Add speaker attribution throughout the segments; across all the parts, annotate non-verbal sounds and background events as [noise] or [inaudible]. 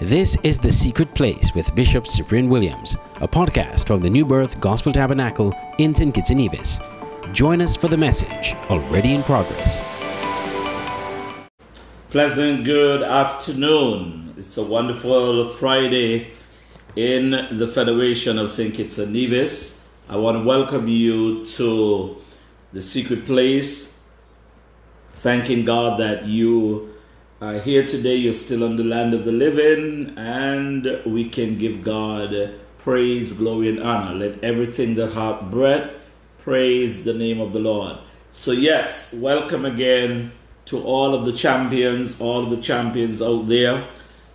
Speaker 1: This is The Secret Place with Bishop Cyprian Williams, a podcast from the New Birth Gospel Tabernacle in St. Kitts and Nevis. Join us for the message already in progress.
Speaker 2: Pleasant good afternoon. It's a wonderful Friday in the Federation of St. Kitts and Nevis. I want to welcome you to The Secret Place, thanking God that you uh, here today, you're still on the land of the living, and we can give God praise, glory, and honor. Let everything that hath breath praise the name of the Lord. So, yes, welcome again to all of the champions, all of the champions out there.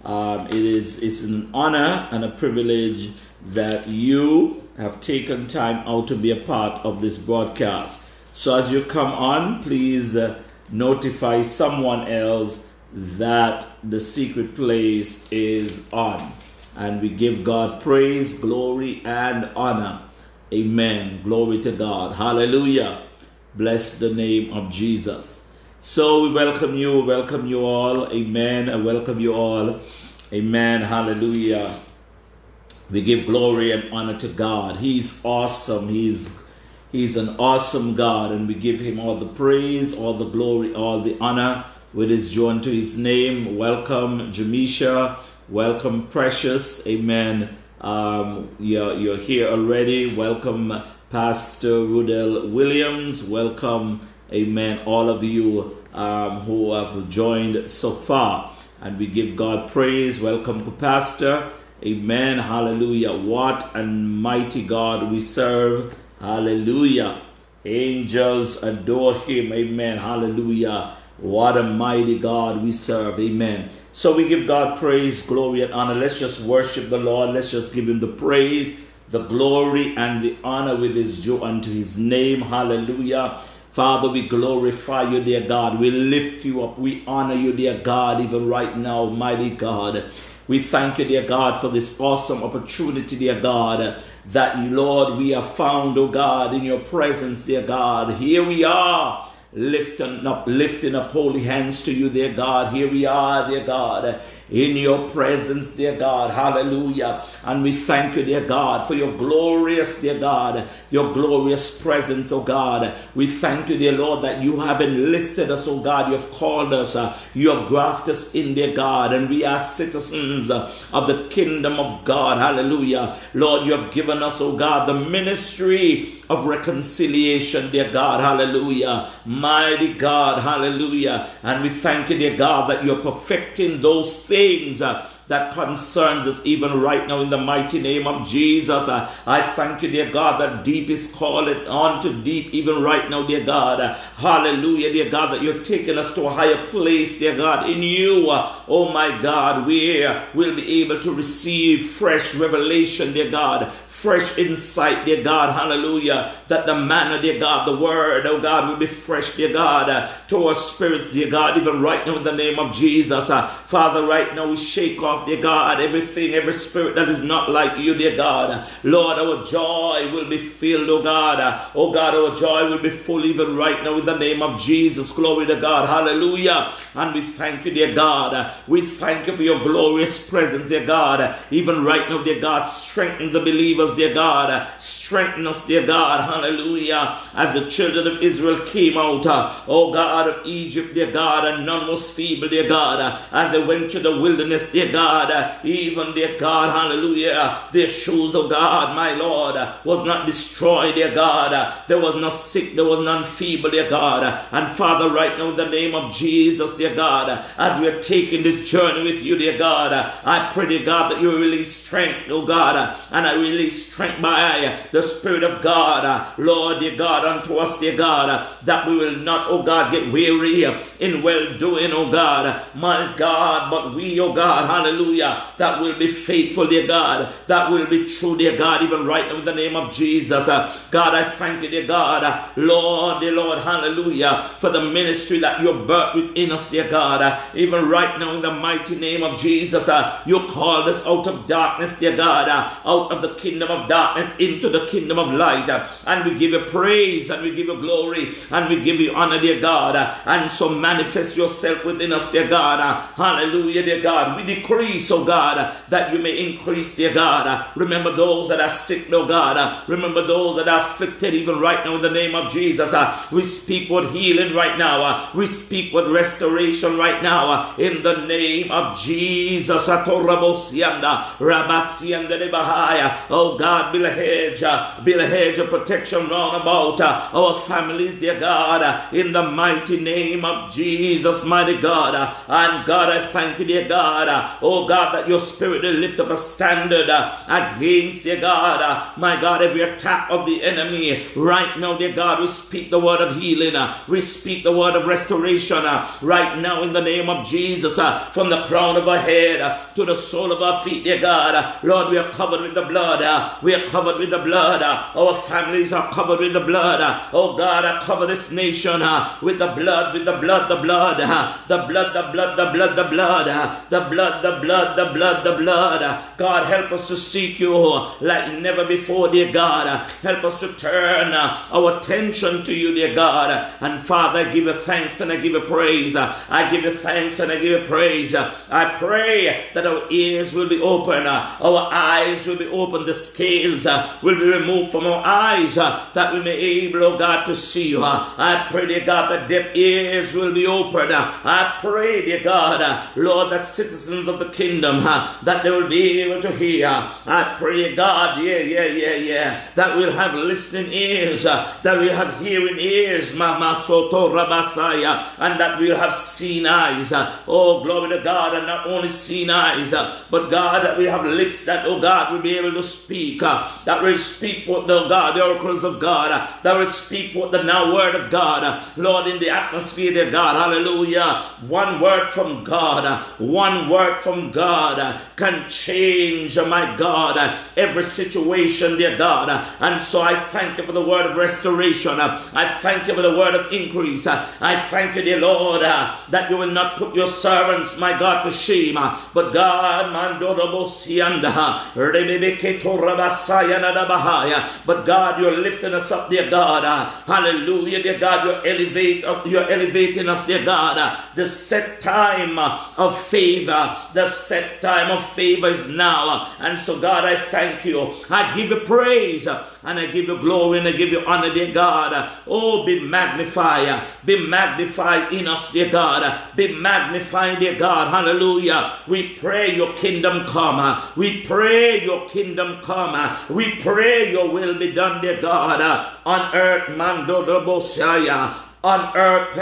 Speaker 2: Um, it is it's an honor and a privilege that you have taken time out to be a part of this broadcast. So, as you come on, please uh, notify someone else that the secret place is on. And we give God praise, glory, and honor. Amen. Glory to God. Hallelujah. Bless the name of Jesus. So we welcome you, welcome you all. Amen. I welcome you all. Amen. Hallelujah. We give glory and honor to God. He's awesome. He's He's an awesome God, and we give him all the praise, all the glory, all the honor with his joy to his name. Welcome, Jamisha. Welcome, Precious. Amen. Um, you're, you're here already. Welcome, Pastor Rudell Williams. Welcome, amen, all of you um, who have joined so far. And we give God praise. Welcome, Pastor. Amen. Hallelujah. What a mighty God we serve. Hallelujah. Angels adore him. Amen. Hallelujah. What a mighty God we serve. Amen. So we give God praise, glory, and honor. Let's just worship the Lord. Let's just give him the praise, the glory, and the honor with his due unto his name. Hallelujah. Father, we glorify you, dear God. We lift you up. We honor you, dear God, even right now, mighty God. We thank you, dear God, for this awesome opportunity, dear God, that, Lord, we have found, oh God, in your presence, dear God. Here we are lifting up, lifting up holy hands to you, dear God. Here we are, dear God in your presence, dear God. Hallelujah. And we thank you, dear God, for your glorious, dear God, your glorious presence, oh God. We thank you, dear Lord, that you have enlisted us, oh God. You have called us, uh, you have grafted us in, dear God, and we are citizens uh, of the kingdom of God. Hallelujah. Lord, you have given us, oh God, the ministry of reconciliation, dear God. Hallelujah. Mighty God. Hallelujah. And we thank you, dear God, that you're perfecting those things things uh, that concerns us even right now in the mighty name of Jesus. Uh, I thank you, dear God, that deep is calling on to deep even right now, dear God. Uh, hallelujah, dear God, that you're taking us to a higher place, dear God, in you. Uh, oh my God, where we'll be able to receive fresh revelation, dear God, fresh insight, dear God, hallelujah, that the manna, dear God, the word, oh God, will be fresh, dear God, uh, to our spirits, dear God, even right now in the name of Jesus. Uh, Father, right now we shake off, dear God, everything, every spirit that is not like you, dear God. Lord, our joy will be filled, oh God. Uh, oh God, our joy will be full even right now in the name of Jesus. Glory to God, hallelujah. And we thank you, dear God. Uh, we thank you for your glorious presence, dear God. Uh, even right now, dear God, strengthen the believers us, dear God. Strengthen us, dear God. Hallelujah. As the children of Israel came out, uh, oh God of Egypt, dear God, and none was feeble, dear God. As they went to the wilderness, dear God, even, dear God, hallelujah, their shoes, oh God, my Lord, was not destroyed, dear God. There was no sick, there was none feeble, dear God. And Father, right now, in the name of Jesus, dear God, as we are taking this journey with you, dear God, I pray, dear God, that you release strength, oh God, and I release strength by the Spirit of God, uh, Lord, dear God, unto us, dear God, uh, that we will not, oh God, get weary in well doing, oh God, my God, but we, oh God, hallelujah, that will be faithful, dear God, that will be true, dear God, even right now in the name of Jesus. Uh, God, I thank you, dear God, Lord, dear Lord, hallelujah, for the ministry that you've birthed within us, dear God, even right now in the mighty name of Jesus, you called us out of darkness, dear God, out of the kingdom kingdom of darkness into the kingdom of light. And we give you praise and we give you glory and we give you honor, dear God. And so manifest yourself within us, dear God. Hallelujah, dear God. We decree decrease, oh God, that you may increase, dear God. Remember those that are sick, oh God. Remember those that are afflicted even right now in the name of Jesus. We speak with healing right now. We speak with restoration right now in the name of Jesus. Oh God, build a hedge, uh, build a hedge of protection round about uh, our families, dear God, uh, in the mighty name of Jesus, mighty God. And God, I thank you, dear God. Oh God, that your spirit will lift up a standard against, dear God, my God, every attack of the enemy. Right now, dear God, we speak the word of healing. We speak the word of restoration right now in the name of Jesus, from the crown of our head to the sole of our feet, dear God. Lord, we are covered with the blood. We are covered with the blood. Our families are covered with the blood. Oh God, I cover this nation with the blood, with the blood, the blood, the blood, the blood, the blood, the blood, the blood, the blood, the blood, the blood. God, help us to seek you like never before, dear God. Help us to turn our attention to you, dear God. And Father, I give you thanks and I give you praise. I give you thanks and I give you praise. I pray that our ears will be open, our eyes will be open, the scales uh, will be removed from our eyes, uh, that we may be able, oh God, to see you. Uh. I pray, dear God, that deaf ears will be opened. I pray, dear God, Lord, that citizens of the kingdom, that they will be able to hear. I pray, God, yeah, yeah, yeah, yeah, that we'll have listening ears, that we'll have hearing ears, Mama Soto Rabasaya, and that we'll have seen eyes. Oh, glory to God, and not only seen eyes, but God, that we have lips that, oh God, will be able to speak, Uh, that will speak for the God, the oracles of God, uh, that will speak for the now word of God, uh, Lord, in the atmosphere, dear God, hallelujah. One word from God, one word from God can change, my God, every situation, dear God. And so I thank you for the word of restoration. I thank you for the word of increase. I thank you, dear Lord, that you will not put your servants, my God, to shame. But God, but God, you're lifting us up, dear God. Hallelujah, dear God. You're elevate you're elevating us, dear God. The set time of favor, the set time of favor is now. And so, God, I thank you. I give you praise and I give you glory and I give you honor, dear God. Oh, be magnified, be magnified in us, dear God. Be magnified, dear God. Hallelujah. We pray your kingdom come. We pray your kingdom come. We pray your will be done, dear God, on earth, Mando Boshaya on earth,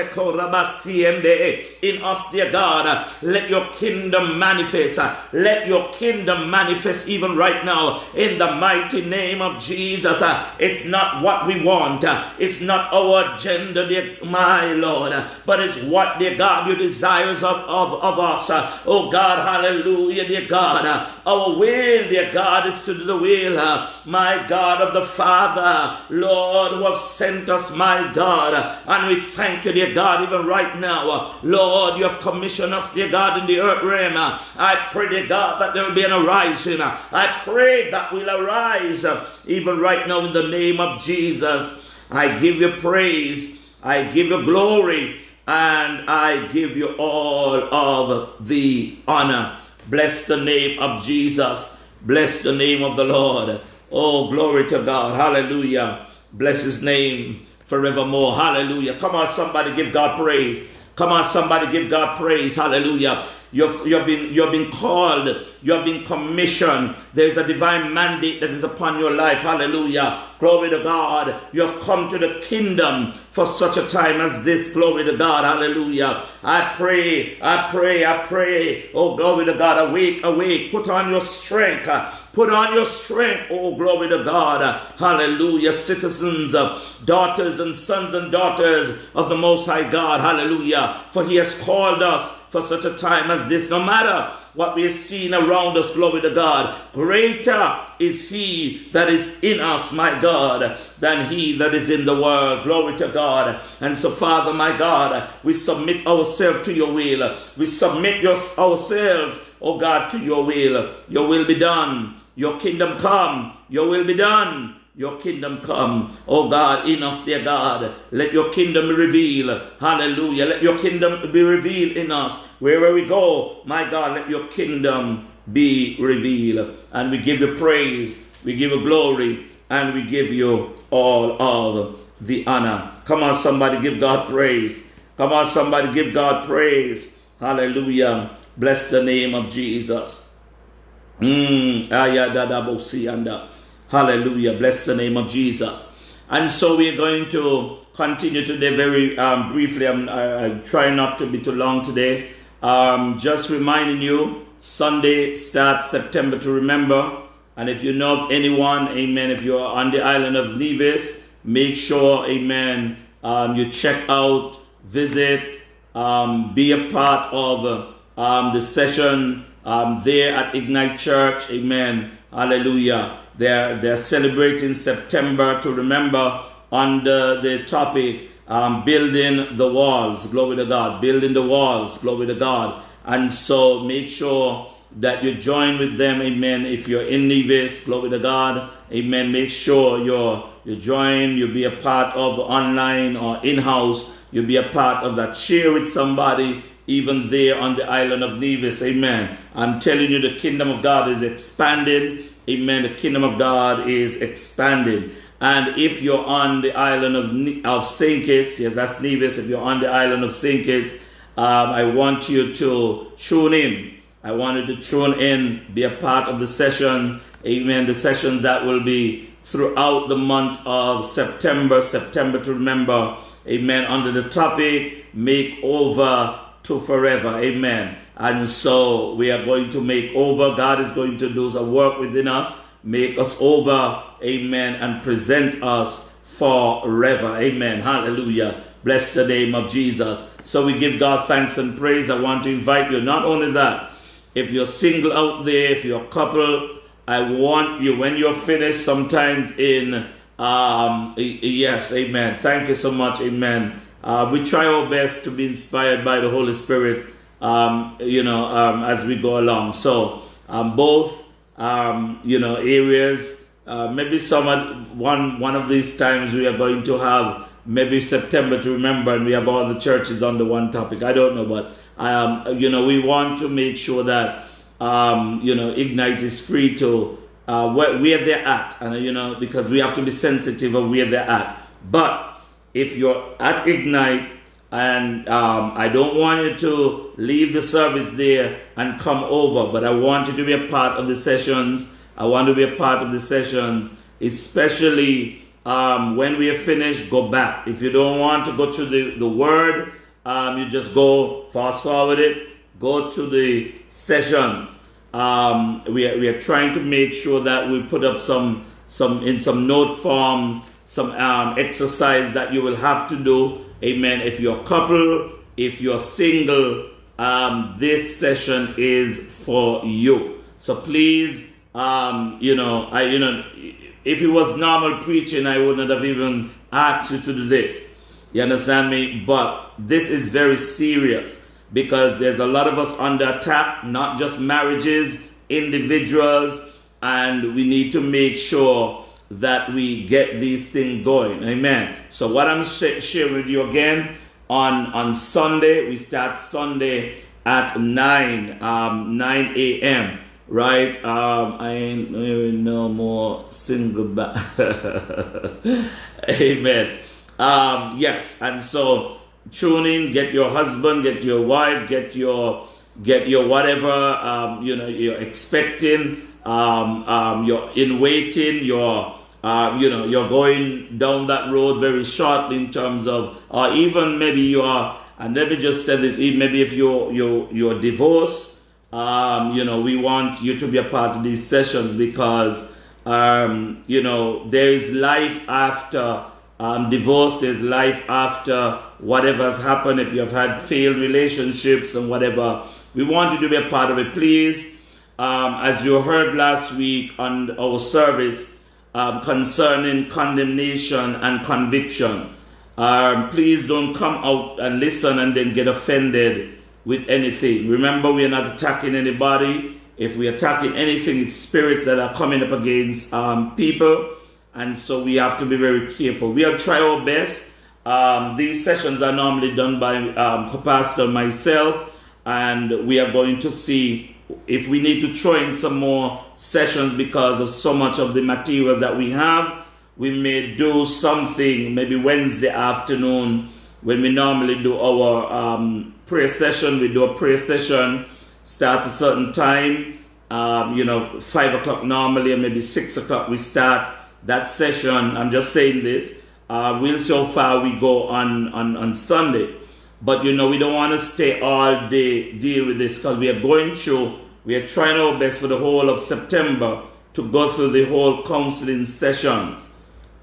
Speaker 2: in us, dear God. Let your kingdom manifest. Let your kingdom manifest even right now in the mighty name of Jesus. It's not what we want, it's not our agenda, dear my Lord, but it's what, dear God, you desires of, of, of us. Oh God, hallelujah, dear God. Our will, dear God, is to do the will, my God, of the Father, Lord, who have sent us, my God. And we thank you, dear God, even right now. Lord, you have commissioned us, dear God, in the earth realm. I pray, dear God, that there will be an arising. I pray that we'll arise uh, even right now in the name of Jesus. I give you praise. I give you glory. And I give you all of the honor. Bless the name of Jesus. Bless the name of the Lord. Oh, glory to God. Hallelujah. Bless his name forevermore. Hallelujah. Come on, somebody give God praise. Come on, somebody give God praise. Hallelujah. You've, you've, been, you've been called, you have been commissioned. There's a divine mandate that is upon your life. Hallelujah. Glory to God. You have come to the kingdom for such a time as this. Glory to God. Hallelujah. I pray, I pray, I pray. Oh, glory to God. Awake, awake. Put on your strength. Put on your strength. Oh, glory to God. Hallelujah. Citizens, uh, daughters and sons and daughters of the Most High God. Hallelujah. For He has called us for such a time as this. No matter what we are seeing around us, glory to God, greater is He that is in us, my God, than He that is in the world. Glory to God. And so, Father, my God, we submit ourselves to your will. We submit your, ourselves, oh God, to your will. Your will be done. Your kingdom come, your will be done. your kingdom come. Oh God, in us, dear God. Let your kingdom be revealed. Hallelujah. Let your kingdom be revealed in us. Wherever we go, my God, let your kingdom be revealed. And we give you praise, we give you glory, and we give you all of the honor. Come on, somebody, give God praise. Come on, somebody, give God praise. Hallelujah. Bless the name of Jesus. Mm, Hallelujah. Bless the name of Jesus. And so we're going to continue today very um, briefly. I'm, I, am trying not to be too long today. Um, just reminding you, Sunday starts September to remember. And if you know of anyone, amen, if you're on the island of Nevis, make sure, amen, um, you check out, visit, um, be a part of um, the session um, there at Ignite Church, amen, hallelujah. They're, they're celebrating September to remember under the topic um, building the walls, glory to God, building the walls, glory to God. And so make sure that you join with them, amen. If you're in Nevis, glory to God, amen. Make sure you're you join, you be a part of online or in-house, you be a part of that. Share with somebody even there on the island of Nevis, amen. I'm telling you, the kingdom of God is expanding Amen. The kingdom of God is expanding. And if you're on the island of, of St. Kitts, yes, that's Nevis. If you're on the island of St. Kitts, um, I want you to tune in. I want you to tune in, be a part of the session. Amen. The sessions that will be throughout the month of September, September to remember. Amen. Under the topic, make over to forever. Amen. And so we are going to make over. God is going to do some work within us, make us over. Amen. And present us forever. Amen. Hallelujah. Bless the name of Jesus. So we give God thanks and praise. I want to invite you. Not only that, if you're single out there, if you're a couple, I want you when you're finished, sometimes in um yes, amen. Thank you so much, amen. Uh, we try our best to be inspired by the Holy Spirit um, you know, um, as we go along. So um, both, um, you know, areas. Uh, maybe some one one of these times we are going to have maybe September to remember, and we have all the churches on the one topic. I don't know, but um, you know, we want to make sure that um, you know Ignite is free to uh, where, where they're at, and you know, because we have to be sensitive of where they're at. But if you're at Ignite and um, I don't want you to leave the service there and come over, but I want you to be a part of the sessions. I want to be a part of the sessions, especially um, when we are finished, go back. If you don't want to go to the, the word, um, you just go fast forward it, go to the sessions. Um, we, are, we are trying to make sure that we put up some, some in some note forms, some um, exercise that you will have to do Amen. If you're a couple, if you're single, um, this session is for you. So please, um, you know, I, you know, if it was normal preaching, I wouldn't have even asked you to do this. You understand me? But this is very serious because there's a lot of us under attack, not just marriages, individuals, and we need to make sure that we get these things going. Amen. So what I'm sh- sharing with you again on on Sunday, we start Sunday at 9 um 9 a.m. Right? Um I ain't no more single back. [laughs] Amen. Um yes, and so tune in, get your husband, get your wife, get your get your whatever um, you know you're expecting um, um, you're in waiting, you're uh, you know you're going down that road very short in terms of, or even maybe you are, and let me just say this: maybe if you're, you're, you're divorced, um, you know we want you to be a part of these sessions because um, you know there is life after um, divorce. There's life after whatever has happened. If you have had failed relationships and whatever, we want you to be a part of it, please um, as you heard last week on our service um, concerning condemnation and conviction. Um, please don't come out and listen and then get offended with anything. Remember, we are not attacking anybody. If we're attacking anything, it's spirits that are coming up against um, people. and so we have to be very careful. We'll try our best. Um, these sessions are normally done by um, Pastor myself, and we are going to see if we need to throw in some more sessions because of so much of the materials that we have. We may do something maybe Wednesday afternoon when we normally do our um, prayer session. We do a prayer session, start a certain time, um, you know, five o'clock normally, or maybe six o'clock we start that session. I'm just saying this. Uh, we'll see how far we go on, on, on Sunday. But you know, we don't want to stay all day deal with this because we are going through, we are trying our best for the whole of September to go through the whole counseling sessions.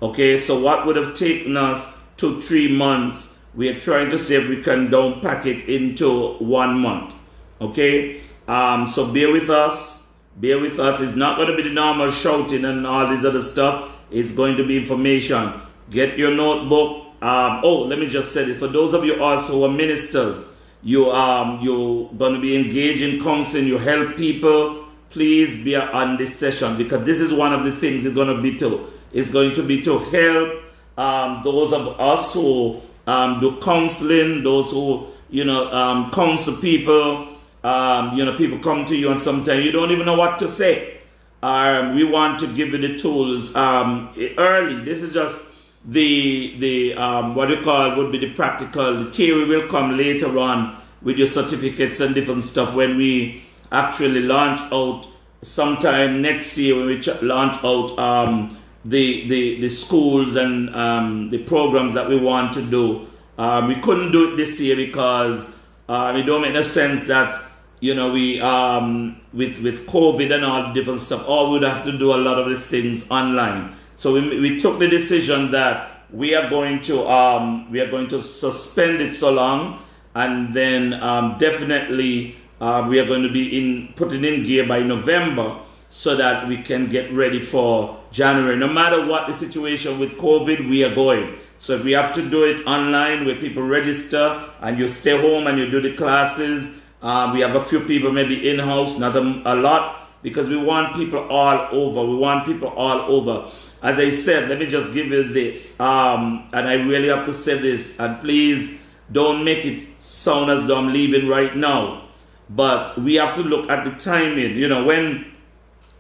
Speaker 2: Okay, so what would have taken us two, three months, we are trying to see if we can don't pack it into one month. Okay, um, so bear with us. Bear with us. It's not going to be the normal shouting and all this other stuff. It's going to be information. Get your notebook. Um, oh, let me just say this. For those of you also who are ministers, you um you're going to be engaged in counseling. You help people. Please be on this session because this is one of the things it's going to be to. It's going to be to help um, those of us who um, do counseling, those who you know um, counsel people um, you know, people come to you and sometimes you don't even know what to say. Um, we want to give you the tools um, early. This is just the the um, what you call would be the practical. The theory will come later on with your certificates and different stuff when we actually launch out sometime next year when we launch out um, the, the the schools and um, the programs that we want to do. Um, we couldn't do it this year because uh, it don't make no sense that you know, we um, with with COVID and all different stuff, all we would have to do a lot of the things online. So we, we took the decision that we are going to um, we are going to suspend it so long, and then um, definitely uh, we are going to be in putting in gear by November so that we can get ready for January. No matter what the situation with COVID, we are going. So if we have to do it online where people register and you stay home and you do the classes um, we have a few people maybe in house, not a, a lot, because we want people all over. We want people all over. As I said, let me just give you this. Um, and I really have to say this. And please don't make it sound as though I'm leaving right now. But we have to look at the timing. You know, when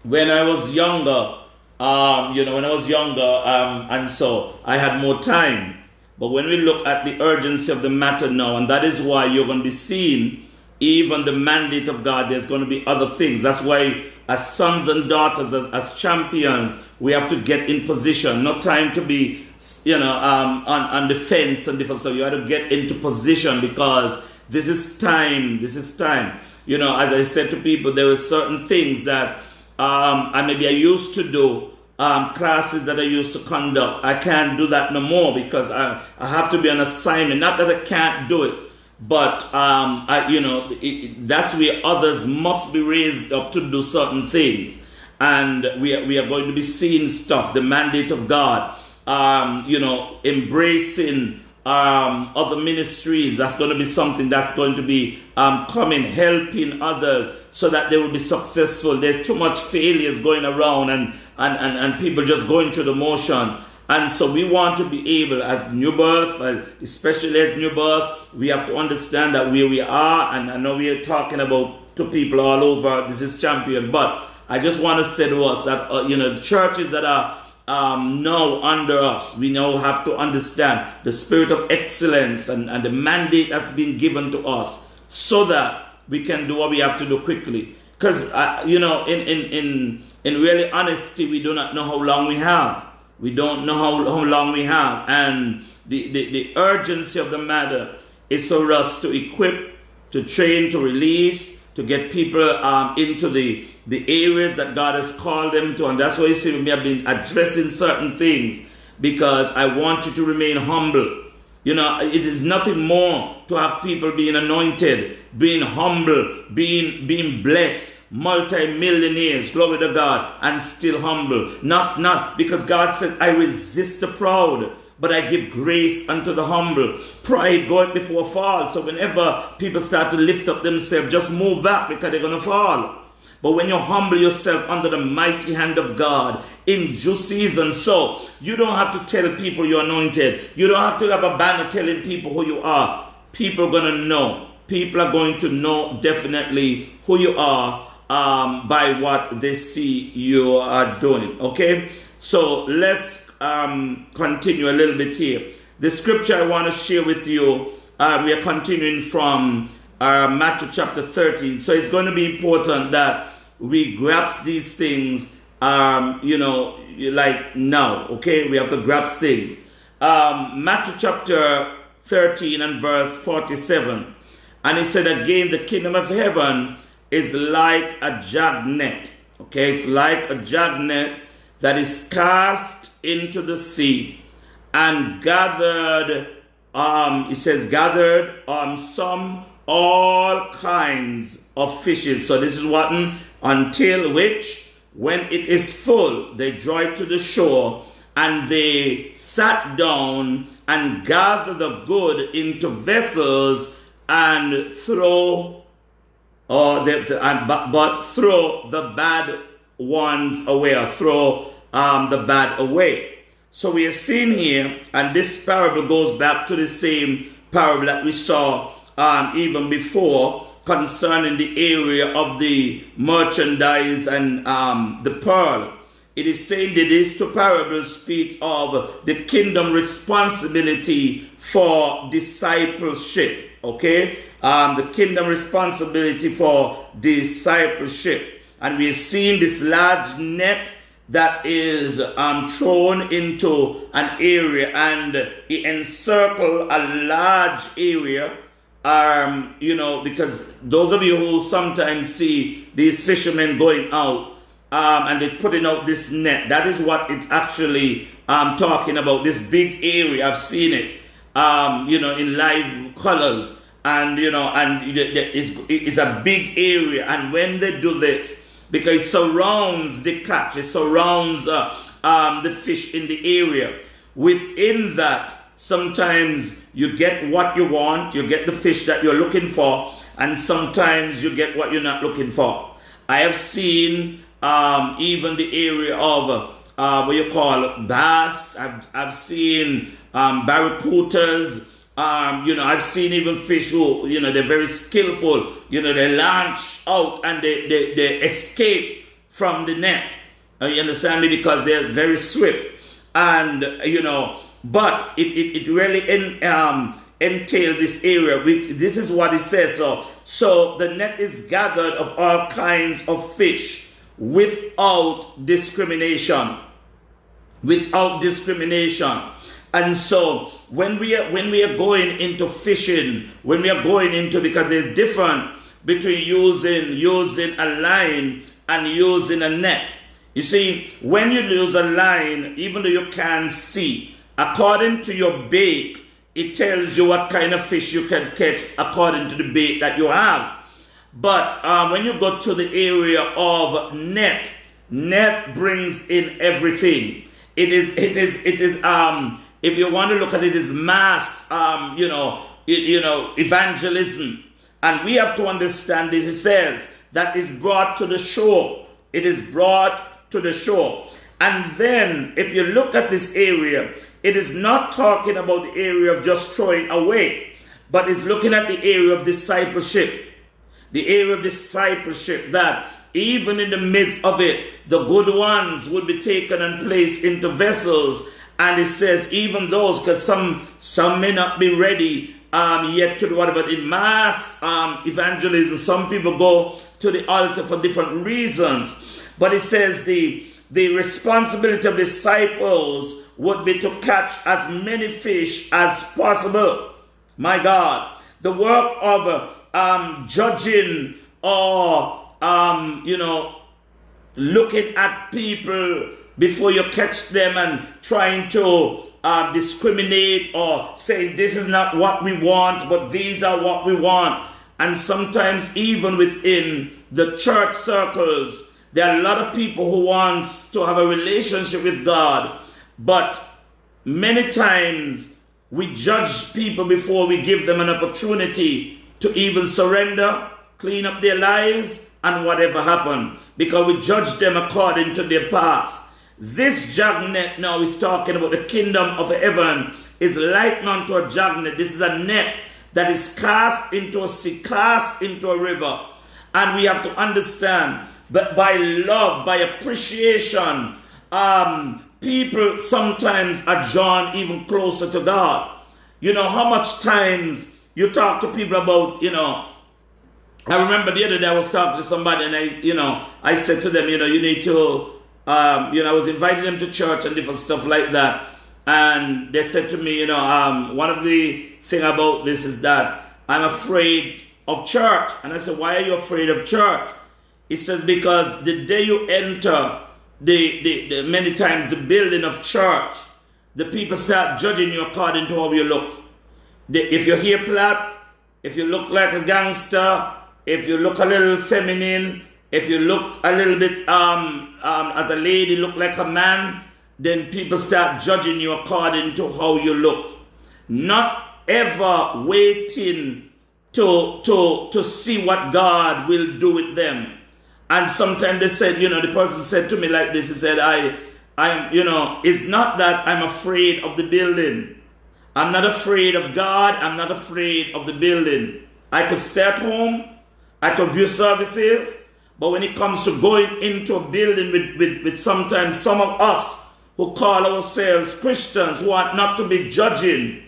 Speaker 2: when I was younger, um, you know, when I was younger, um, and so I had more time. But when we look at the urgency of the matter now, and that is why you're going to be seeing even the mandate of God, there's going to be other things. That's why, as sons and daughters, as, as champions, we have to get in position. Not time to be, you know, um, on, on the fence and different stuff. You have to get into position because this is time. This is time. You know, as I said to people, there were certain things that um, I maybe I used to do. Um, classes that I used to conduct. I can't do that no more because I, I have to be on assignment. Not that I can't do it, but um, I, you know it, that's where others must be raised up to do certain things and we are, we are going to be seeing stuff the mandate of god um, you know embracing um, other ministries. That's going to be something that's going to be um, coming helping others so that they will be successful. There's too much failures going around and, and, and, and people just going through the motion. And so we want to be able, as new birth, especially as new birth, we have to understand that where we are, and I know we are talking about to people all over, this is champion, but I just want to say to us that, uh, you know, the churches that are um, now under us, we now have to understand the spirit of excellence and, and the mandate that's been given to us so that we can do what we have to do quickly. Because, uh, you know, in, in, in, in really honesty, we do not know how long we have. We don't know how, how long we have. And the, the, the urgency of the matter is for us to equip, to train, to release, to get people um, into the, the areas that God has called them to. And that's why you see me have been addressing certain things because I want you to remain humble. You know, it is nothing more to have people being anointed, being humble, being being blessed, multi-millionaires, glory to God, and still humble. Not, not, because God said, I resist the proud, but I give grace unto the humble. Pride goeth before fall. So whenever people start to lift up themselves, just move back because they're going to fall. But when you humble yourself under the mighty hand of God in due season, so you don't have to tell people you're anointed. You don't have to have a banner telling people who you are. People are going to know. People are going to know definitely who you are um, by what they see you are doing. Okay? So let's um, continue a little bit here. The scripture I want to share with you, uh, we are continuing from uh, Matthew chapter 13. So it's going to be important that we grasp these things, um, you know, like now, okay? We have to grasp things. Um, Matthew chapter 13 and verse 47. And he said again, the kingdom of heaven is like a dragnet. Okay, it's like a dragnet that is cast into the sea and gathered, um, it says gathered um, some all kinds of fishes. So this is what until which when it is full, they draw it to the shore and they sat down and gather the good into vessels and throw or they, and, but, but throw the bad ones away or throw um, the bad away. So we are seeing here, and this parable goes back to the same parable that we saw um, even before concerning the area of the merchandise and um, the pearl. It is saying that these two parables speak of the kingdom responsibility for discipleship. Okay, um, the kingdom responsibility for discipleship, and we are seeing this large net that is um, thrown into an area and it encircle a large area um, you know, because those of you who sometimes see these fishermen going out um, and they're putting out this net, that is what it's actually um, talking about. This big area, I've seen it, um, you know, in live colors, and you know, and it's, it's a big area. And when they do this, because it surrounds the catch, it surrounds uh, um, the fish in the area. Within that, sometimes you get what you want, you get the fish that you're looking for, and sometimes you get what you're not looking for. I have seen um, even the area of uh, what you call bass. I've, I've seen um, barracudas. Um, you know, I've seen even fish who, you know, they're very skillful. You know, they launch out and they, they, they escape from the net. Uh, you understand me? Because they're very swift. And, you know, but it, it, it really in, um, entail this area. We, this is what it says. So, so the net is gathered of all kinds of fish without discrimination. Without discrimination. And so when we are when we are going into fishing, when we are going into because there's different between using using a line and using a net. You see, when you use a line, even though you can't see, According to your bait, it tells you what kind of fish you can catch according to the bait that you have. But um, when you go to the area of net, net brings in everything. It is, it is, it is. Um, if you want to look at it, is mass. Um, you know, you know, evangelism, and we have to understand this. It says that is brought to the shore. It is brought to the shore. And then, if you look at this area, it is not talking about the area of just throwing away, but it's looking at the area of discipleship. The area of discipleship that even in the midst of it, the good ones would be taken and placed into vessels. And it says, even those, because some some may not be ready um, yet to do whatever. In mass um, evangelism, some people go to the altar for different reasons. But it says the the responsibility of disciples would be to catch as many fish as possible. My God, the work of um, judging or, um, you know, looking at people before you catch them and trying to uh, discriminate or say this is not what we want, but these are what we want. And sometimes even within the church circles, there are a lot of people who wants to have a relationship with God, but many times we judge people before we give them an opportunity to even surrender, clean up their lives, and whatever happened because we judge them according to their past. This dragnet now is talking about the kingdom of heaven is likened unto a dragnet. This is a net that is cast into a sea, cast into a river. And we have to understand that by love, by appreciation, um, people sometimes are drawn even closer to God. You know, how much times you talk to people about, you know, I remember the other day I was talking to somebody and I, you know, I said to them, you know, you need to, um, you know, I was inviting them to church and different stuff like that. And they said to me, you know, um, one of the thing about this is that I'm afraid of church. And I said, why are you afraid of church? He says, because the day you enter the, the, the many times the building of church, the people start judging you according to how you look. The, if your hair flat, if you look like a gangster, if you look a little feminine, if you look a little bit um, um, as a lady, look like a man, then people start judging you according to how you look. Not ever waiting to, to, to see what God will do with them. And sometimes they said, you know, the person said to me like this, he said, I, I'm, you know, it's not that I'm afraid of the building. I'm not afraid of God. I'm not afraid of the building. I could stay at home. I could view services. But when it comes to going into a building with, with, with sometimes some of us who call ourselves Christians who are not to be judging,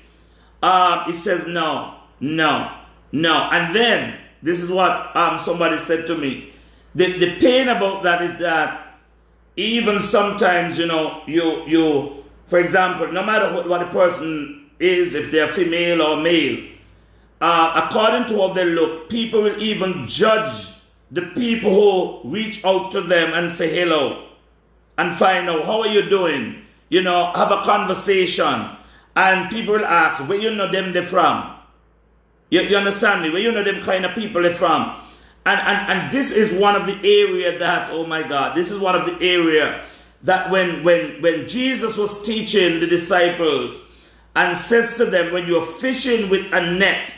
Speaker 2: um, he says, no, no, no. And then, this is what um, somebody said to me. The, the pain about that is that even sometimes, you know, you, you, for example, no matter what, what a person is, if they're female or male, uh, according to how they look, people will even judge the people who reach out to them and say hello and find out how are you doing. You know, have a conversation. And people will ask, where you know them they from? You, you understand me? Where you know them kind of people they from? And, and, and this is one of the area that, oh my God, this is one of the area that when, when, when Jesus was teaching the disciples and says to them, when you're fishing with a net,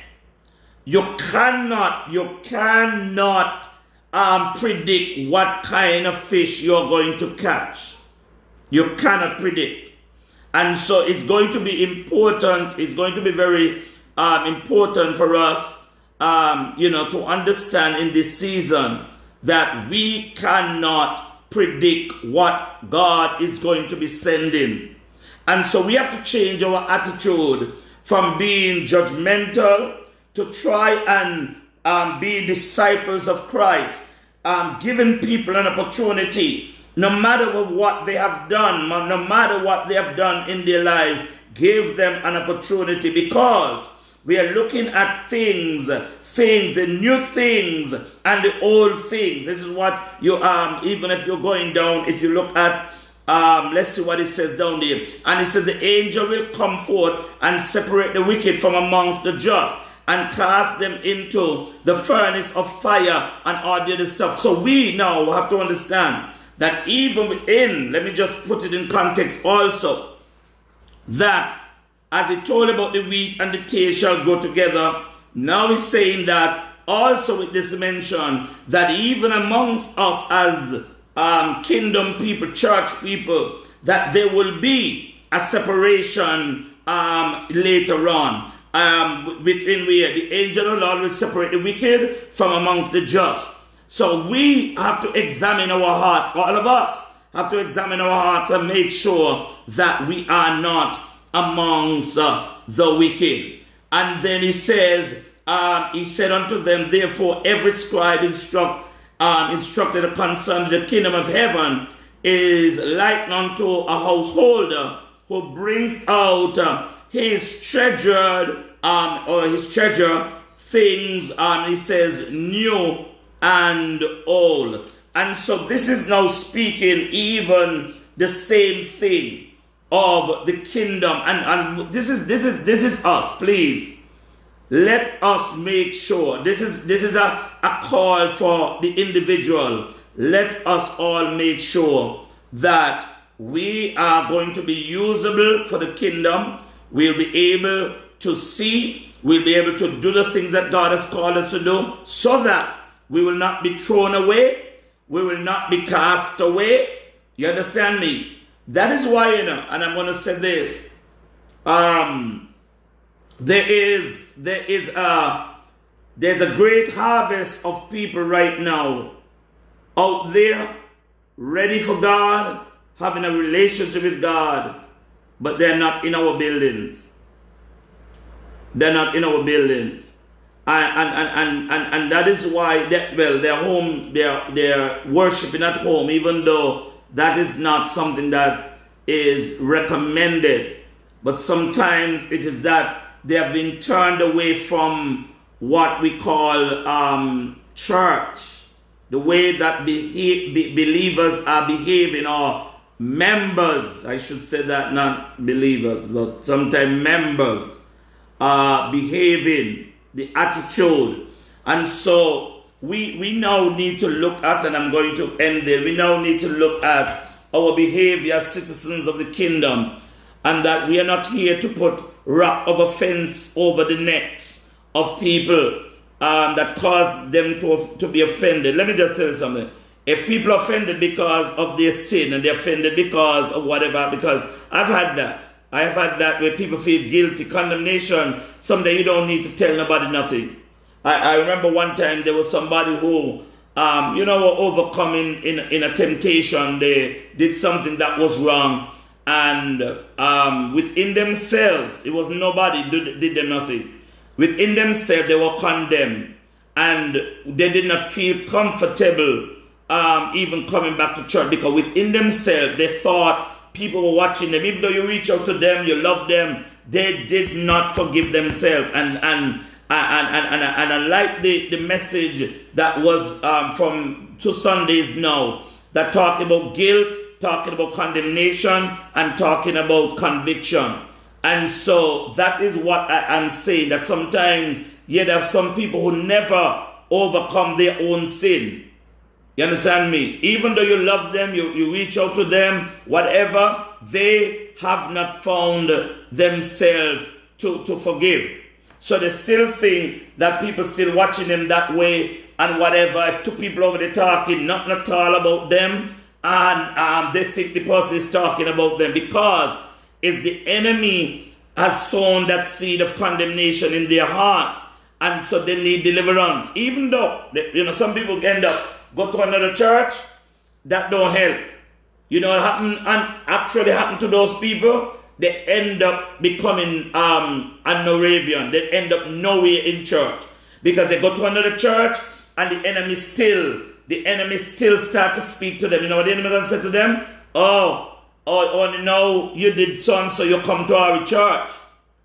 Speaker 2: you cannot, you cannot um, predict what kind of fish you're going to catch. You cannot predict. And so it's going to be important, it's going to be very um, important for us, um, you know, to understand in this season that we cannot predict what God is going to be sending. And so we have to change our attitude from being judgmental to try and um, be disciples of Christ, um, giving people an opportunity no matter what they have done, no matter what they have done in their lives, give them an opportunity because we are looking at things, things, the new things and the old things. This is what you um even if you're going down, if you look at um, let's see what it says down there. And it says the angel will come forth and separate the wicked from amongst the just and cast them into the furnace of fire and all the other stuff. So we now have to understand that even within, let me just put it in context also, that as he told about the wheat and the tare shall go together, now he's saying that also with this mention that even amongst us as um, kingdom people, church people, that there will be a separation um, later on. Um, between where the angel of the Lord will separate the wicked from amongst the just. So we have to examine our hearts, all of us have to examine our hearts and make sure that we are not amongst uh, the wicked. And then he says, uh, he said unto them, therefore every scribe instruct, uh, instructed concerning the kingdom of heaven is like unto a householder who brings out uh, his treasured um, or his treasure things, and he says new and old And so this is now speaking even the same thing of the kingdom. And, and this is this is this is us, please. Let us make sure. This is this is a, a call for the individual. Let us all make sure that we are going to be usable for the kingdom. We'll be able to see, we'll be able to do the things that God has called us to do so that we will not be thrown away. We will not be cast away. You understand me? That is why, you know, and I'm going to say this. Um, there is, there is a, there's a great harvest of people right now out there ready for God, having a relationship with God, but they're not in our buildings. They're not in our buildings. And, and, and, and, and that is why, they, well, they're home, they're, they're worshiping at home, even though that is not something that is recommended. But sometimes it is that they have been turned away from what we call um, church, the way that be, believers are behaving, or members, I should say that, not believers, but sometimes members are behaving, the attitude. And so we, we now need to look at, and I'm going to end there, we now need to look at our behavior as citizens of the kingdom, and that we are not here to put rock of offense over the necks of people um, that cause them to, to be offended. Let me just tell you something. If people offended because of their sin and they're offended because of whatever, because I've had that. I have had that where people feel guilty, condemnation. Someday you don't need to tell nobody nothing. I, I remember one time there was somebody who, um, you know, were overcoming in, in a temptation. They did something that was wrong. And um, within themselves, it was nobody did, did them nothing. Within themselves, they were condemned. And they did not feel comfortable um, even coming back to church because within themselves they thought people were watching them. Even though you reach out to them, you love them, they did not forgive themselves. And and and and, and, and I like the, the message that was um, from two Sundays now that talking about guilt, talking about condemnation, and talking about conviction. And so that is what I am saying that sometimes you have some people who never overcome their own sin you understand me? Even though you love them, you, you reach out to them, whatever, they have not found themselves to, to forgive. So they still think that people still watching them that way and whatever. If two people over there talking, not at all about them, and um, they think the person is talking about them because it's the enemy has sown that seed of condemnation in their hearts, and so they need deliverance. Even though you know some people end up go to another church, that don't help. You know what happened and actually happened to those people? They end up becoming um a Moravian. They end up nowhere in church. Because they go to another church and the enemy still, the enemy still start to speak to them. You know what the enemy gonna say to them? Oh, oh, oh no, you did so and so, you come to our church.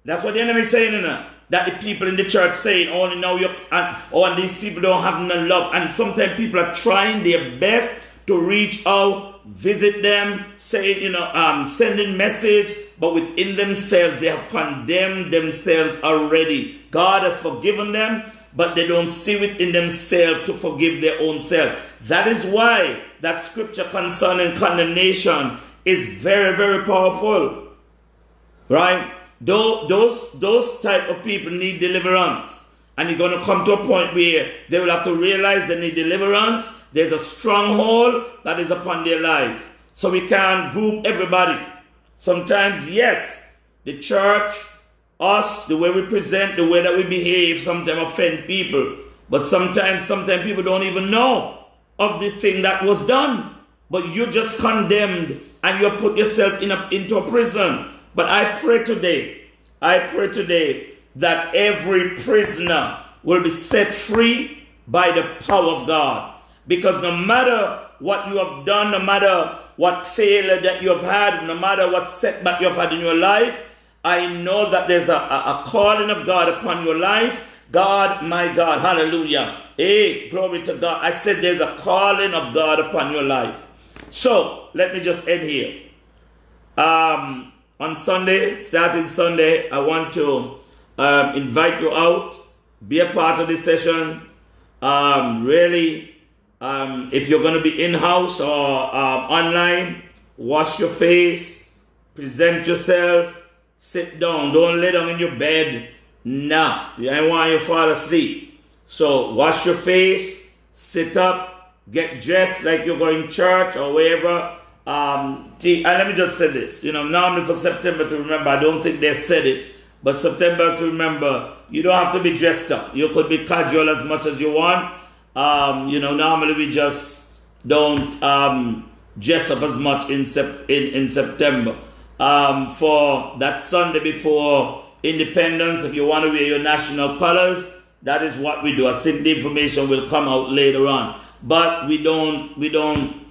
Speaker 2: That's what the enemy is saying, you know that the people in the church saying, only now you and oh, these people don't have no love. And sometimes people are trying their best to reach out, visit them, saying, you know, um, sending message, but within themselves they have condemned themselves already. God has forgiven them, but they don't see within themselves to forgive their own self. That is why that scripture concerning condemnation is very, very powerful. Right? Those, those type of people need deliverance. And you're going to come to a point where they will have to realize they need deliverance. There's a stronghold that is upon their lives. So we can't group everybody. Sometimes, yes, the church, us, the way we present, the way that we behave, sometimes offend people. But sometimes, sometimes people don't even know of the thing that was done. But you just condemned and you put yourself in a, into a prison but I pray today, I pray today that every prisoner will be set free by the power of God. Because no matter what you have done, no matter what failure that you have had, no matter what setback you have had in your life, I know that there's a, a, calling of God upon your life. God, my God, hallelujah. Hey, glory to God. I said there's a calling of God upon your life. So let me just end here. Um, on Sunday, starting Sunday, I want to um, invite you out, be a part of this session. Um, really, um, if you're going to be in house or um, online, wash your face, present yourself, sit down. Don't lay down in your bed. Nah, I want you to fall asleep. So wash your face, sit up, get dressed like you're going to church or wherever. Um, and let me just say this, you know, normally for September to remember, I don't think they said it, but September to remember, you don't have to be dressed up. You could be casual as much as you want. Um, you know, normally we just don't um, dress up as much in, sep- in, in September. Um, for that Sunday before Independence, if you want to wear your national colors, that is what we do. I think the information will come out later on, but we don't we don't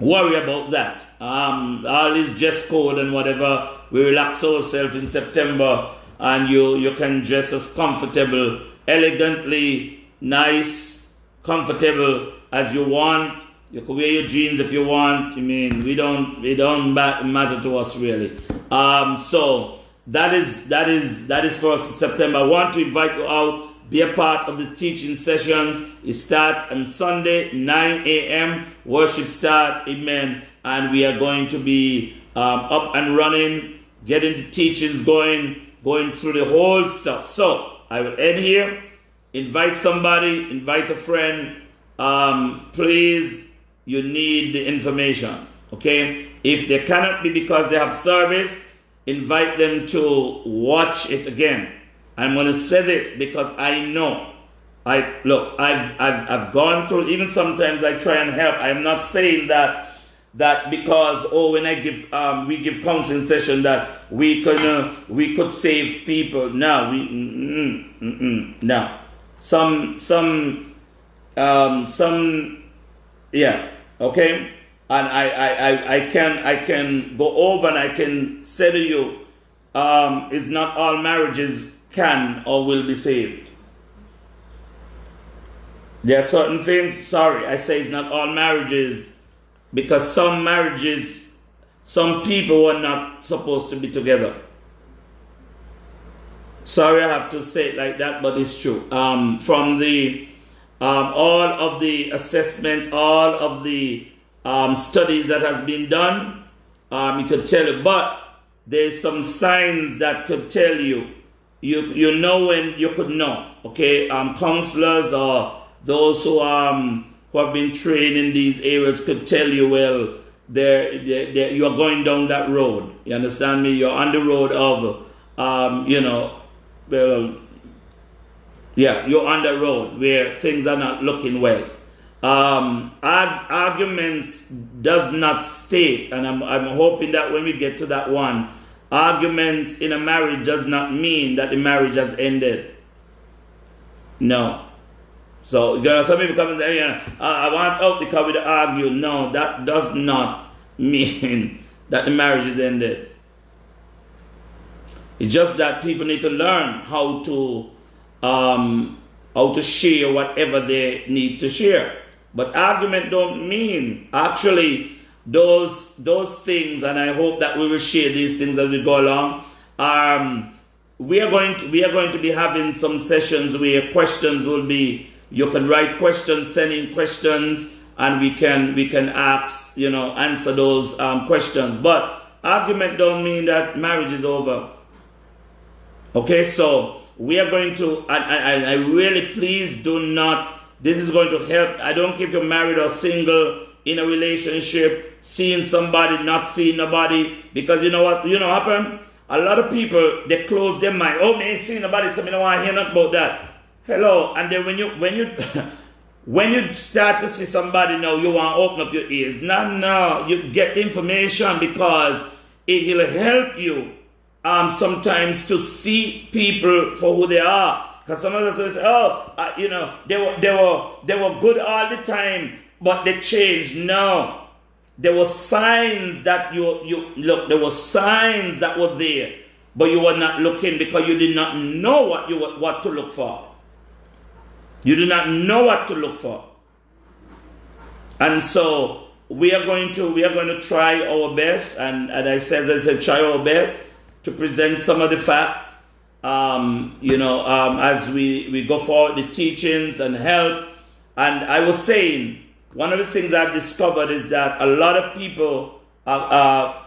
Speaker 2: worry about that. Um, all is dress code and whatever, we relax ourselves in September, and you you can dress as comfortable, elegantly, nice, comfortable as you want. You can wear your jeans if you want. I mean, we don't it don't matter to us really. Um, so that is that is that is for us September. I want to invite you out be a part of the teaching sessions. It starts on Sunday, 9 a.m. Worship start, amen. And we are going to be um, up and running, getting the teachings going, going through the whole stuff. So I will end here. Invite somebody, invite a friend. Um, please, you need the information. Okay? If they cannot be because they have service, invite them to watch it again I'm going to say this because I know. I look. I've, I've I've gone through. Even sometimes I try and help. I'm not saying that that because oh when I give um, we give counseling session that we can uh, we could save people. No, we mm, mm, mm, no. Some some um, some yeah okay. And I, I, I, I can I can go over and I can say to you, um, it's not all marriages can or will be saved. There are certain things, sorry, I say it's not all marriages, because some marriages, some people were not supposed to be together. Sorry, I have to say it like that, but it's true. Um, from the um, all of the assessment, all of the um, studies that has been done, um, you could tell you, but there's some signs that could tell you you you know when you could know. Okay, um, counselors or those who um who have been trained in these areas could tell you well. There, you are going down that road. You understand me? You're on the road of, um, you know, well, yeah, you're on the road where things are not looking well. Um, arguments does not state, and I'm, I'm hoping that when we get to that one, Arguments in a marriage does not mean that the marriage has ended. No. So, you know, some people come and say, yeah, I want out because we argue. No, that does not [laughs] mean that the marriage is ended. It's just that people need to learn how to um, how to share whatever they need to share. But argument don't mean actually those those things, and I hope that we will share these things as we go along. Um, we are going to we are going to be having some sessions where questions will be. You can write questions, send in questions, and we can we can ask you know answer those um, questions. But argument don't mean that marriage is over. Okay, so we are going to. I, I, I really please do not. This is going to help. I don't care if you're married or single in a relationship, seeing somebody, not seeing nobody. Because you know what, you know happen? A lot of people they close their mind. Oh, me ain't seeing nobody, so I don't want to hear nothing about that. Hello, and then when you when you [laughs] when you start to see somebody now, you want to open up your ears. No, no, you get information because it will help you um, sometimes to see people for who they are. Because some of us say, oh, uh, you know, they were, they, were, they were good all the time but they changed. No. There were signs that you you look, there were signs that were there, but you were not looking because you did not know what you what to look for. You did not know what to look for. And so we are going to we are going to try our best, and, and I said as I said, try our best to present some of the facts. Um, you know, um, as we, we go forward the teachings and help. And I was saying one of the things I've discovered is that a lot of people are, are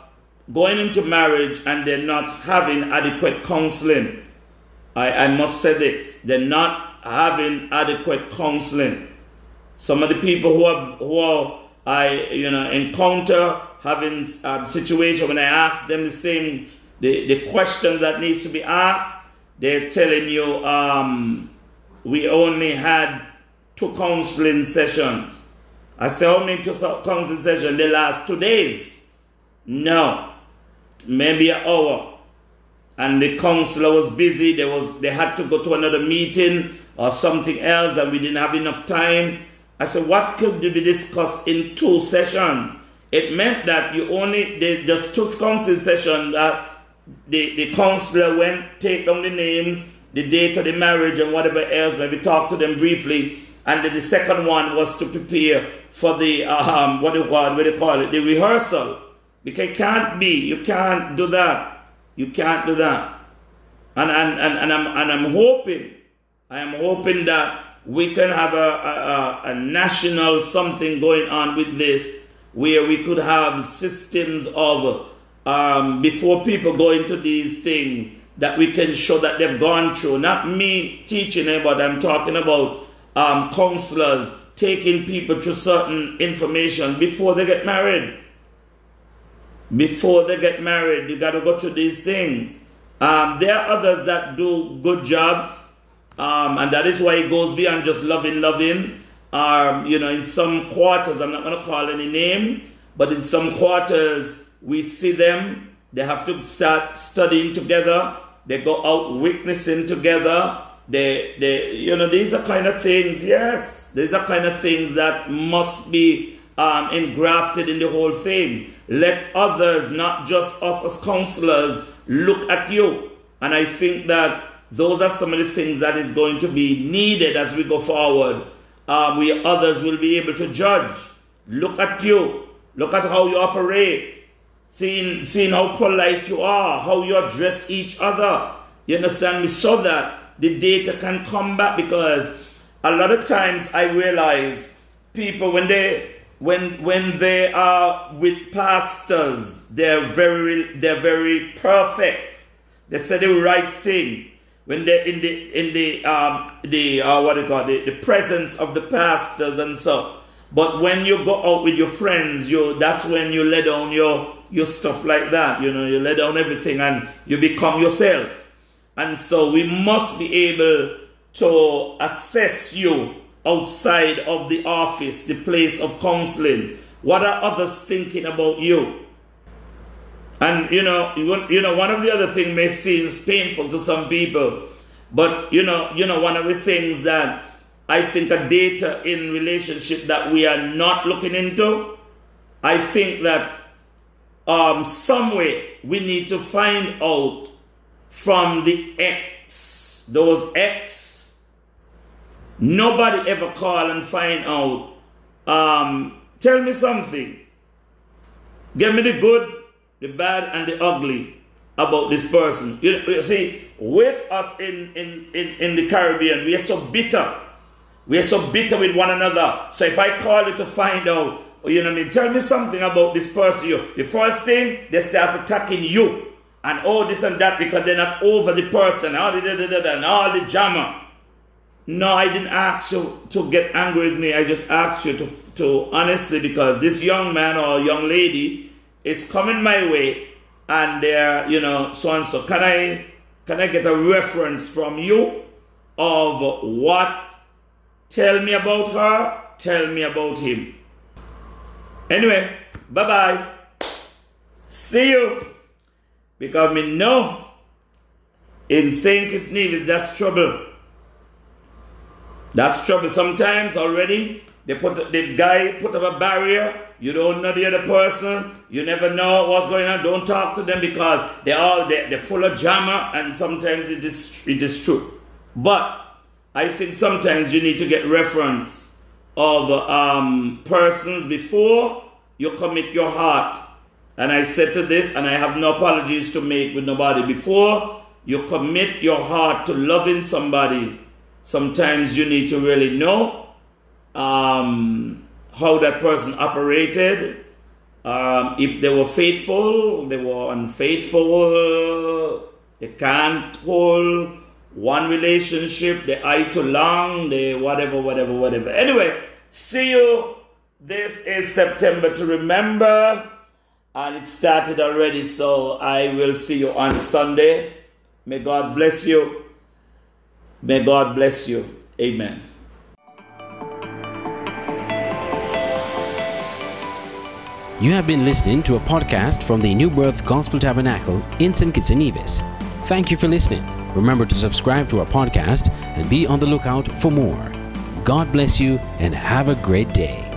Speaker 2: going into marriage and they're not having adequate counseling. I, I must say this they're not having adequate counseling. Some of the people who have who are, I you know encounter having um, situation when I ask them the same the, the questions that needs to be asked, they're telling you um, we only had two counseling sessions. I say only two counseling sessions the last two days. No, maybe an hour. And the counselor was busy. They was they had to go to another meeting or something else, and we didn't have enough time. I said, what could be discussed in two sessions? It meant that you only they just two counseling sessions that uh, the, the counselor went, take down the names, the date of the marriage and whatever else, maybe talk to them briefly. And the second one was to prepare for the, um, what do you call it, what do you call it, the rehearsal. Because it can't be, you can't do that. You can't do that. And, and, and, and, I'm, and I'm hoping, I am hoping that we can have a, a, a national something going on with this where we could have systems of um, before people go into these things that we can show that they've gone through. Not me teaching it, but I'm talking about um, counselors taking people to certain information before they get married. Before they get married, you got to go to these things. Um, there are others that do good jobs, um, and that is why it goes beyond just loving, loving. Um, you know, in some quarters, I'm not going to call any name, but in some quarters, we see them, they have to start studying together, they go out witnessing together. They, they, you know, these are kind of things, yes, these are kind of things that must be um, engrafted in the whole thing. Let others, not just us as counselors, look at you. And I think that those are some of the things that is going to be needed as we go forward. Um, we others will be able to judge. Look at you. Look at how you operate seeing, seeing how polite you are, how you address each other. You understand me? So that the data can come back because a lot of times I realize people when they when when they are with pastors, they're very they're very perfect. They say the right thing. When they're in the in the um the uh, what do you call it, the, the presence of the pastors and so. But when you go out with your friends, you that's when you let down your your stuff like that. You know, you let down everything and you become yourself. And so we must be able to assess you outside of the office, the place of counseling. What are others thinking about you? And you know, you know, one of the other things may seem painful to some people, but you know, you know, one of the things that I think a data in relationship that we are not looking into, I think that um, some way we need to find out from the ex, those ex. Nobody ever call and find out. Um, tell me something. Give me the good, the bad, and the ugly about this person. You, you see, with us in, in, in, in the Caribbean, we are so bitter. We are so bitter with one another. So if I call you to find out you know what I mean? Tell me something about this person. You, the first thing, they start attacking you. And all this and that because they're not over the person. All the, and all the drama. No, I didn't ask you to get angry with me. I just asked you to, to honestly, because this young man or young lady is coming my way and they're, you know, so and so. Can I, can I get a reference from you of what? Tell me about her, tell me about him. Anyway, bye bye. See you. Because me know in St. Kitts Nevis that's trouble. That's trouble. Sometimes already they put the guy put up a barrier. You don't know the other person. You never know what's going on. Don't talk to them because they all they, they're full of drama and sometimes it is it is true. But I think sometimes you need to get reference of um, persons before you commit your heart. And I said to this, and I have no apologies to make with nobody. Before you commit your heart to loving somebody, sometimes you need to really know um, how that person operated. Um, if they were faithful, they were unfaithful, they can't hold one relationship, they eye too long, they whatever, whatever, whatever. Anyway, See you. This is September to remember, and it started already, so I will see you on Sunday. May God bless you. May God bless you. Amen.
Speaker 1: You have been listening to a podcast from the New Birth Gospel Tabernacle in St. Kitts and Nevis. Thank you for listening. Remember to subscribe to our podcast and be on the lookout for more. God bless you and have a great day.